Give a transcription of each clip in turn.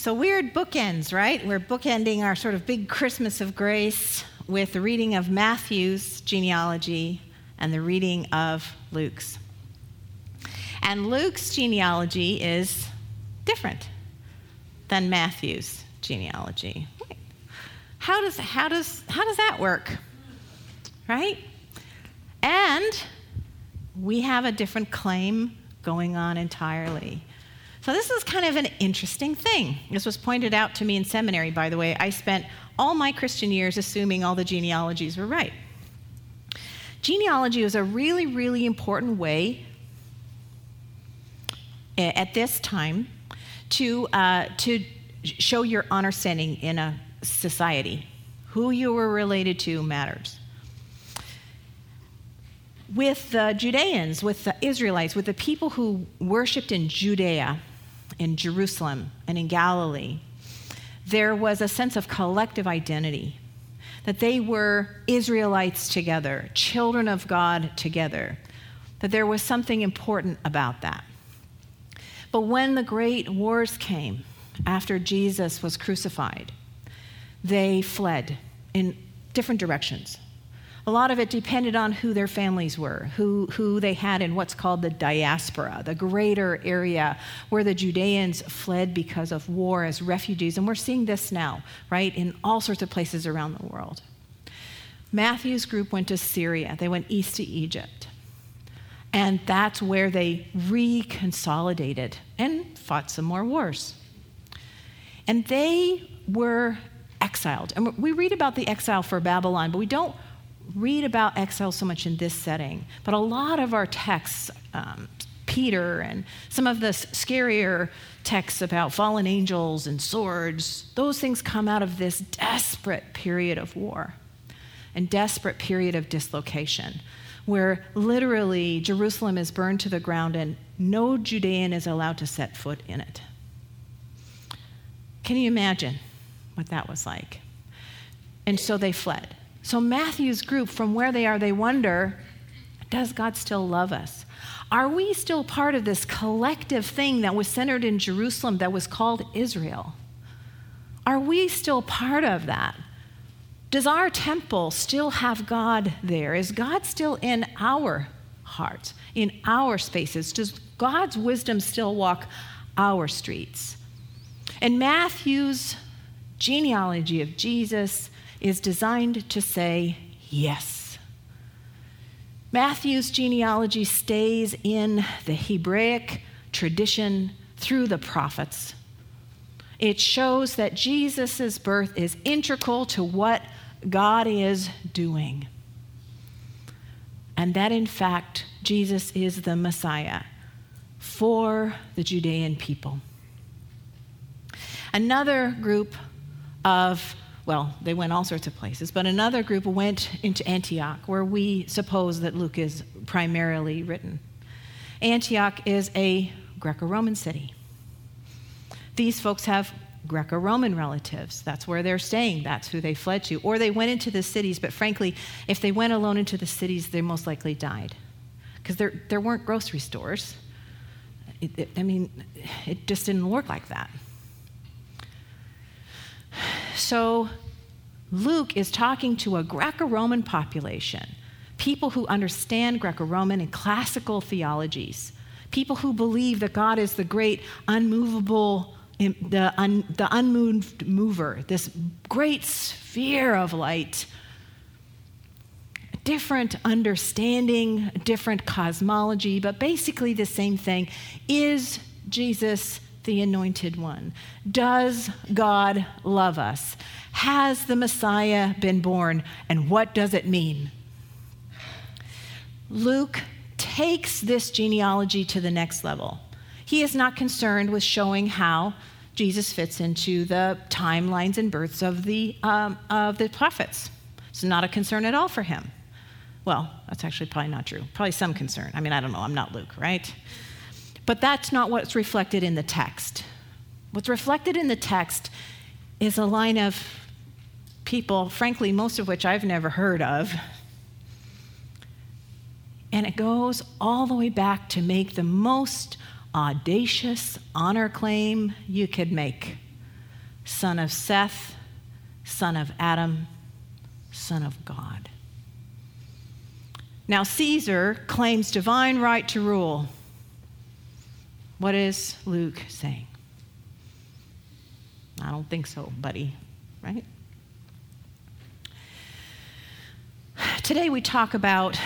So, weird bookends, right? We're bookending our sort of big Christmas of grace with the reading of Matthew's genealogy and the reading of Luke's. And Luke's genealogy is different than Matthew's genealogy. How does, how does, how does that work? Right? And we have a different claim going on entirely. So, this is kind of an interesting thing. This was pointed out to me in seminary, by the way. I spent all my Christian years assuming all the genealogies were right. Genealogy was a really, really important way at this time to, uh, to show your honor standing in a society. Who you were related to matters with the Judeans, with the Israelites, with the people who worshiped in Judea, in Jerusalem and in Galilee, there was a sense of collective identity that they were Israelites together, children of God together, that there was something important about that. But when the great wars came after Jesus was crucified, they fled in different directions. A lot of it depended on who their families were, who, who they had in what's called the diaspora, the greater area where the Judeans fled because of war as refugees. And we're seeing this now, right, in all sorts of places around the world. Matthew's group went to Syria, they went east to Egypt. And that's where they reconsolidated and fought some more wars. And they were exiled. And we read about the exile for Babylon, but we don't read about exile so much in this setting, but a lot of our texts, um, Peter and some of the scarier texts about fallen angels and swords, those things come out of this desperate period of war and desperate period of dislocation where literally Jerusalem is burned to the ground and no Judean is allowed to set foot in it. Can you imagine what that was like? And so they fled. So, Matthew's group, from where they are, they wonder does God still love us? Are we still part of this collective thing that was centered in Jerusalem that was called Israel? Are we still part of that? Does our temple still have God there? Is God still in our hearts, in our spaces? Does God's wisdom still walk our streets? And Matthew's genealogy of Jesus is designed to say yes. Matthew's genealogy stays in the Hebraic tradition through the prophets. It shows that Jesus' birth is integral to what God is doing. And that, in fact, Jesus is the Messiah for the Judean people. Another group of well, they went all sorts of places, but another group went into Antioch, where we suppose that Luke is primarily written. Antioch is a Greco Roman city. These folks have Greco Roman relatives. That's where they're staying. That's who they fled to. Or they went into the cities, but frankly, if they went alone into the cities, they most likely died. Because there, there weren't grocery stores. It, it, I mean, it just didn't work like that. So Luke is talking to a Greco Roman population, people who understand Greco Roman and classical theologies, people who believe that God is the great, unmovable, the, un, the unmoved mover, this great sphere of light. Different understanding, different cosmology, but basically the same thing. Is Jesus the anointed one? Does God love us? Has the Messiah been born? And what does it mean? Luke takes this genealogy to the next level. He is not concerned with showing how Jesus fits into the timelines and births of the, um, of the prophets. It's not a concern at all for him. Well, that's actually probably not true. Probably some concern. I mean, I don't know. I'm not Luke, right? But that's not what's reflected in the text. What's reflected in the text is a line of people, frankly, most of which I've never heard of. And it goes all the way back to make the most audacious honor claim you could make son of Seth, son of Adam, son of God. Now, Caesar claims divine right to rule. What is Luke saying? I don't think so, buddy, right? Today we talk about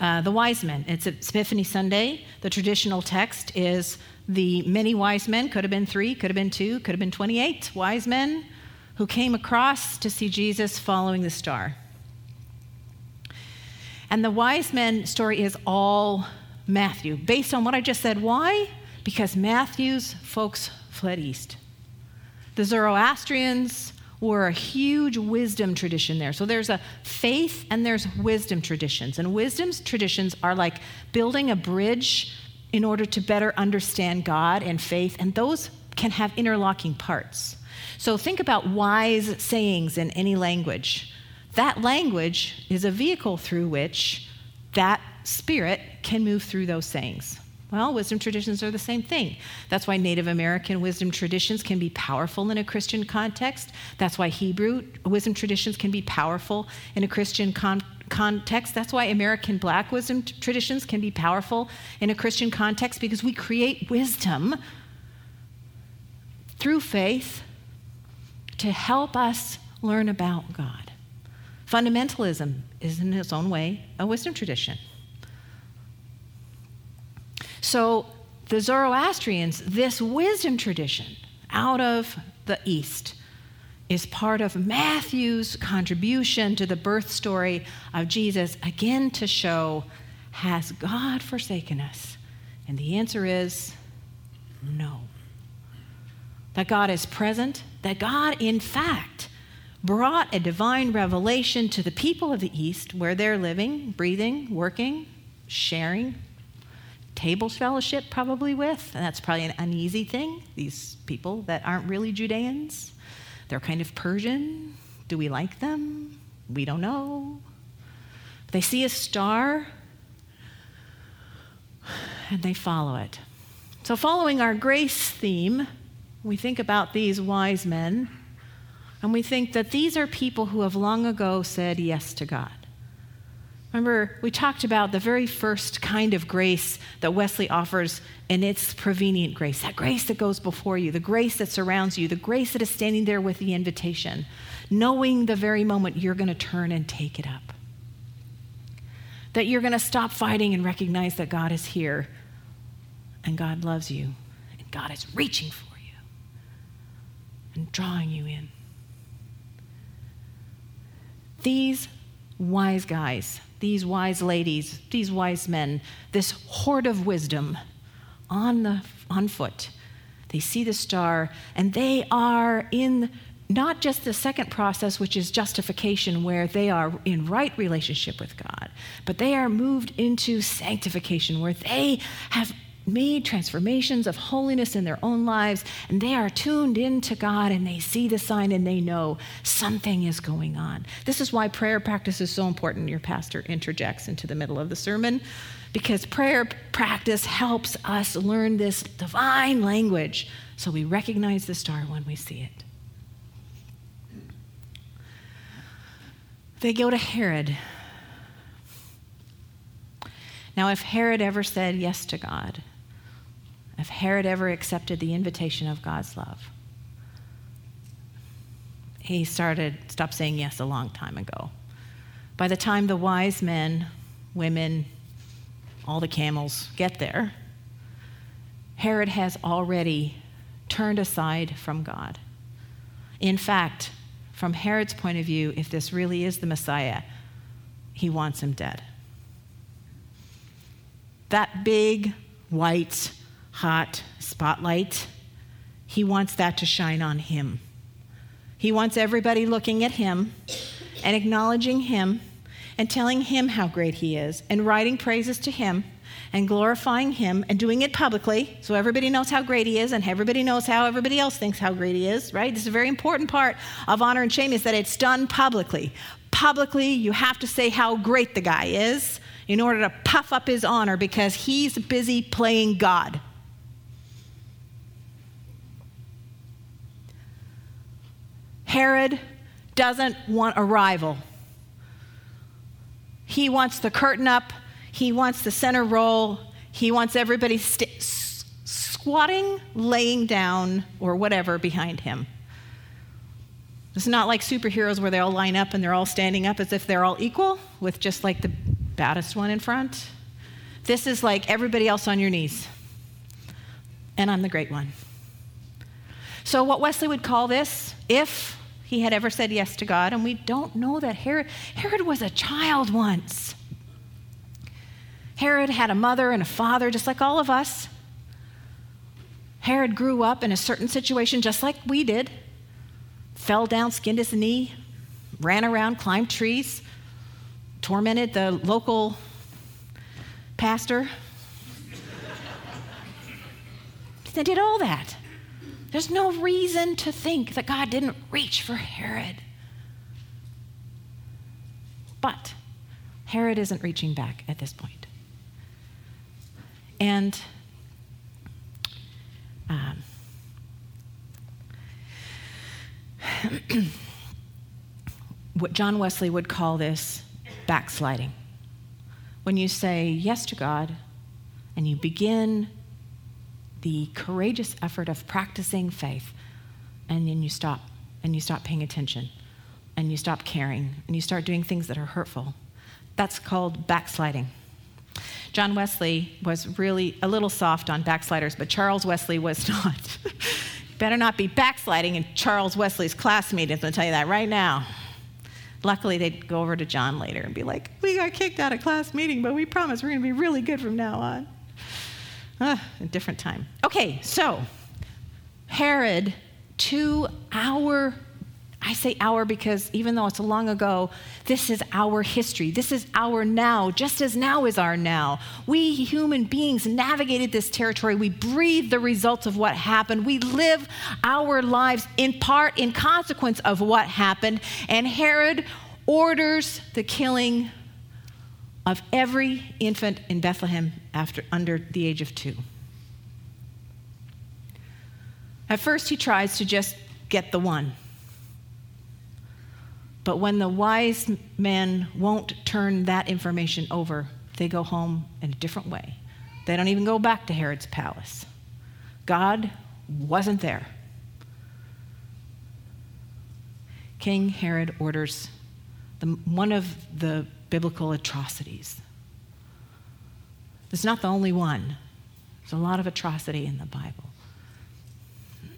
uh, the wise men. It's Epiphany Sunday. The traditional text is the many wise men, could have been three, could have been two, could have been 28 wise men who came across to see Jesus following the star. And the wise men story is all Matthew. Based on what I just said, why? Because Matthew's folks fled east. The Zoroastrians were a huge wisdom tradition there. So there's a faith and there's wisdom traditions. And wisdom's traditions are like building a bridge in order to better understand God and faith, and those can have interlocking parts. So think about wise sayings in any language. That language is a vehicle through which that spirit can move through those sayings. Well, wisdom traditions are the same thing. That's why Native American wisdom traditions can be powerful in a Christian context. That's why Hebrew wisdom traditions can be powerful in a Christian con- context. That's why American black wisdom t- traditions can be powerful in a Christian context because we create wisdom through faith to help us learn about God. Fundamentalism is, in its own way, a wisdom tradition. So the Zoroastrians, this wisdom tradition out of the East, is part of Matthew's contribution to the birth story of Jesus, again to show has God forsaken us? And the answer is no. That God is present, that God, in fact, brought a divine revelation to the people of the East where they're living, breathing, working, sharing table fellowship probably with, and that's probably an uneasy thing. These people that aren't really Judeans, they're kind of Persian. Do we like them? We don't know. They see a star and they follow it. So, following our grace theme, we think about these wise men and we think that these are people who have long ago said yes to God. Remember, we talked about the very first kind of grace that Wesley offers, and it's prevenient grace that grace that goes before you, the grace that surrounds you, the grace that is standing there with the invitation, knowing the very moment you're going to turn and take it up. That you're going to stop fighting and recognize that God is here, and God loves you, and God is reaching for you and drawing you in. These wise guys these wise ladies, these wise men, this horde of wisdom on, the, on foot. They see the star, and they are in not just the second process, which is justification, where they are in right relationship with God, but they are moved into sanctification, where they have made transformations of holiness in their own lives, and they are tuned into God and they see the sign and they know something is going on. This is why prayer practice is so important. Your pastor interjects into the middle of the sermon because prayer practice helps us learn this divine language so we recognize the star when we see it. They go to Herod. Now, if Herod ever said yes to God, if Herod ever accepted the invitation of God's love. He started, stopped saying yes a long time ago. By the time the wise men, women, all the camels get there, Herod has already turned aside from God. In fact, from Herod's point of view, if this really is the Messiah, he wants him dead. That big, white, hot spotlight he wants that to shine on him. He wants everybody looking at him and acknowledging him and telling him how great he is and writing praises to him and glorifying him and doing it publicly so everybody knows how great he is and everybody knows how everybody else thinks how great he is, right? This is a very important part of honor and shame is that it's done publicly. Publicly, you have to say how great the guy is in order to puff up his honor because he's busy playing God. Herod doesn't want a rival. He wants the curtain up, he wants the center role, he wants everybody st- squatting, laying down, or whatever behind him. It's not like superheroes where they all line up and they're all standing up as if they're all equal, with just like the baddest one in front. This is like everybody else on your knees. And I'm the great one. So, what Wesley would call this, if he had ever said yes to God, and we don't know that Herod, Herod was a child once. Herod had a mother and a father, just like all of us. Herod grew up in a certain situation, just like we did. Fell down, skinned his knee, ran around, climbed trees, tormented the local pastor. they did all that. There's no reason to think that God didn't reach for Herod. But Herod isn't reaching back at this point. And um, what John Wesley would call this backsliding. When you say yes to God and you begin the courageous effort of practicing faith, and then you stop and you stop paying attention and you stop caring and you start doing things that are hurtful. That's called backsliding. John Wesley was really a little soft on backsliders, but Charles Wesley was not. Better not be backsliding in Charles Wesley's class meetings, I'll tell you that right now. Luckily, they'd go over to John later and be like, We got kicked out of class meeting, but we promise we're going to be really good from now on. Ah, a different time. Okay, so Herod, to our I say our because even though it's long ago, this is our history. This is our now, just as now is our now. We human beings navigated this territory. We breathe the results of what happened. We live our lives in part in consequence of what happened. And Herod orders the killing of every infant in Bethlehem after under the age of 2. At first he tries to just get the one but when the wise men won't turn that information over, they go home in a different way. They don't even go back to Herod's palace. God wasn't there. King Herod orders the, one of the biblical atrocities. It's not the only one, there's a lot of atrocity in the Bible.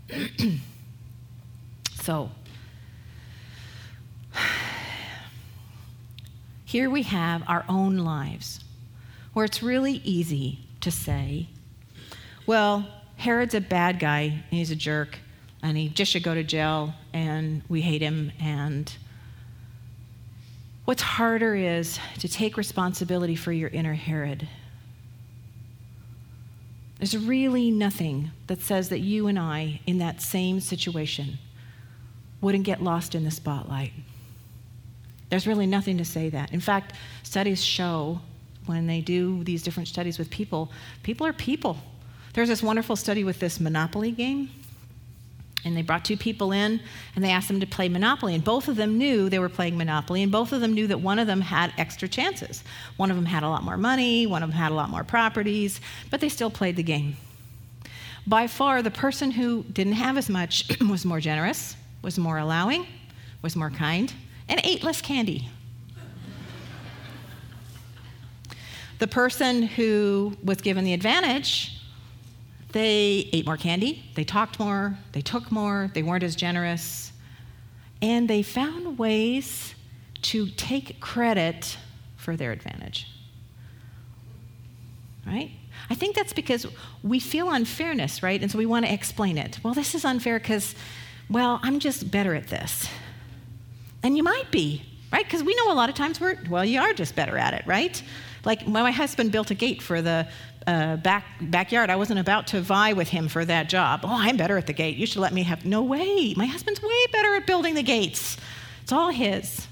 so, here we have our own lives where it's really easy to say, well, Herod's a bad guy, and he's a jerk, and he just should go to jail, and we hate him. And what's harder is to take responsibility for your inner Herod. There's really nothing that says that you and I, in that same situation, wouldn't get lost in the spotlight. There's really nothing to say that. In fact, studies show when they do these different studies with people, people are people. There's this wonderful study with this Monopoly game. And they brought two people in and they asked them to play Monopoly. And both of them knew they were playing Monopoly, and both of them knew that one of them had extra chances. One of them had a lot more money, one of them had a lot more properties, but they still played the game. By far, the person who didn't have as much was more generous, was more allowing, was more kind, and ate less candy. the person who was given the advantage, they ate more candy, they talked more, they took more, they weren't as generous, and they found ways to take credit for their advantage. Right? I think that's because we feel unfairness, right? And so we want to explain it. Well, this is unfair because, well, I'm just better at this. And you might be, right? Because we know a lot of times we're, well, you are just better at it, right? Like my husband built a gate for the uh, back, backyard. I wasn't about to vie with him for that job. Oh, I'm better at the gate. You should let me have. No way. My husband's way better at building the gates. It's all his.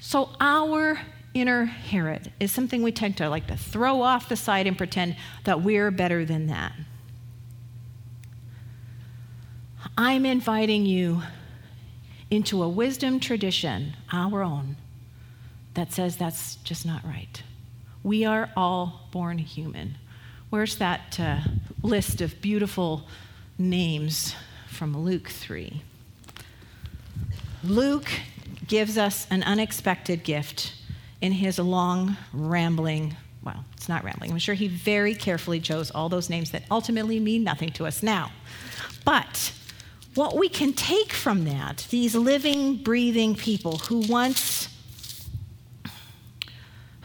So our inner Herod is something we tend to like to throw off the side and pretend that we're better than that. I'm inviting you into a wisdom tradition, our own, that says that's just not right. We are all born human. Where's that uh, list of beautiful names from Luke 3? Luke gives us an unexpected gift in his long, rambling, well, it's not rambling. I'm sure he very carefully chose all those names that ultimately mean nothing to us now. But what we can take from that, these living, breathing people who once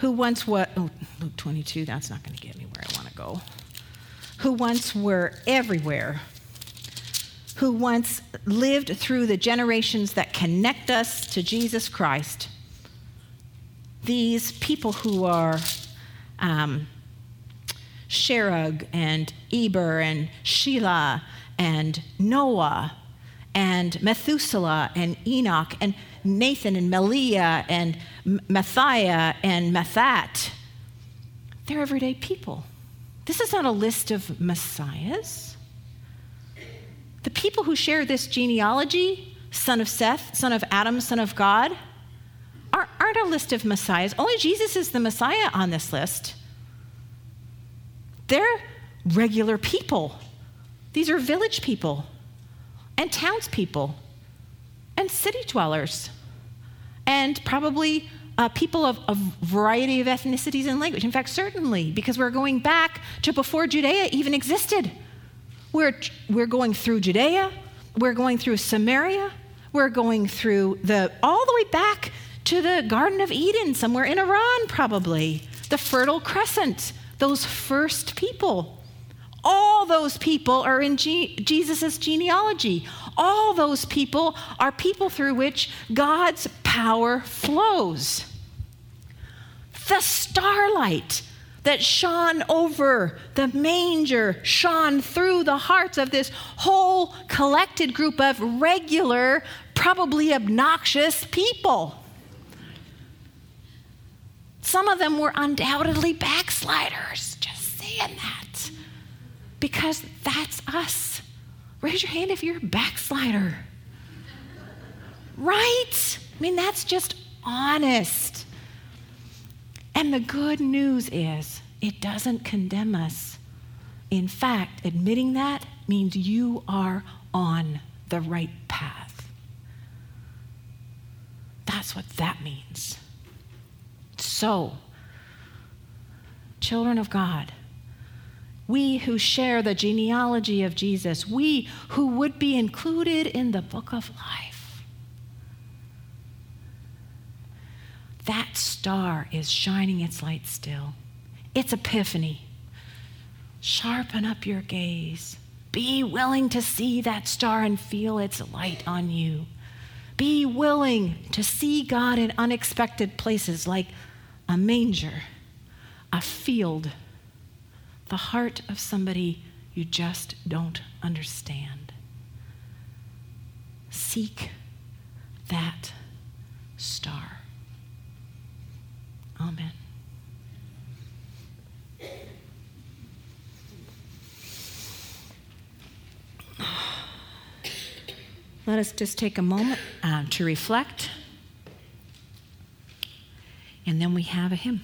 who once were oh, Luke 22, that's not going to get me where I want to go. Who once were everywhere. Who once lived through the generations that connect us to Jesus Christ these people who are um, Sherug and Eber and Shelah and Noah and Methuselah and Enoch and Nathan and Meliah and Matthiah and Matthat. They're everyday people. This is not a list of messiahs. The people who share this genealogy, son of Seth, son of Adam, son of God, aren't a list of messiahs. Only Jesus is the messiah on this list. They're regular people. These are village people and townspeople and city dwellers and probably uh, people of a variety of ethnicities and language. In fact, certainly, because we're going back to before Judea even existed. We're, we're going through Judea, we're going through Samaria, we're going through the all the way back to the Garden of Eden, somewhere in Iran, probably, the Fertile Crescent, those first people. All those people are in G- Jesus' genealogy. All those people are people through which God's power flows. The starlight that shone over the manger shone through the hearts of this whole collected group of regular, probably obnoxious people. Some of them were undoubtedly backsliders. Just saying that. Because that's us. Raise your hand if you're a backslider. Right? I mean, that's just honest. And the good news is, it doesn't condemn us. In fact, admitting that means you are on the right path. That's what that means. So, children of God, we who share the genealogy of Jesus, we who would be included in the book of life, that star is shining its light still. It's epiphany. Sharpen up your gaze. Be willing to see that star and feel its light on you. Be willing to see God in unexpected places like a manger, a field, the heart of somebody you just don't understand. Seek that star. Amen. Let us just take a moment uh, to reflect and then we have a hymn.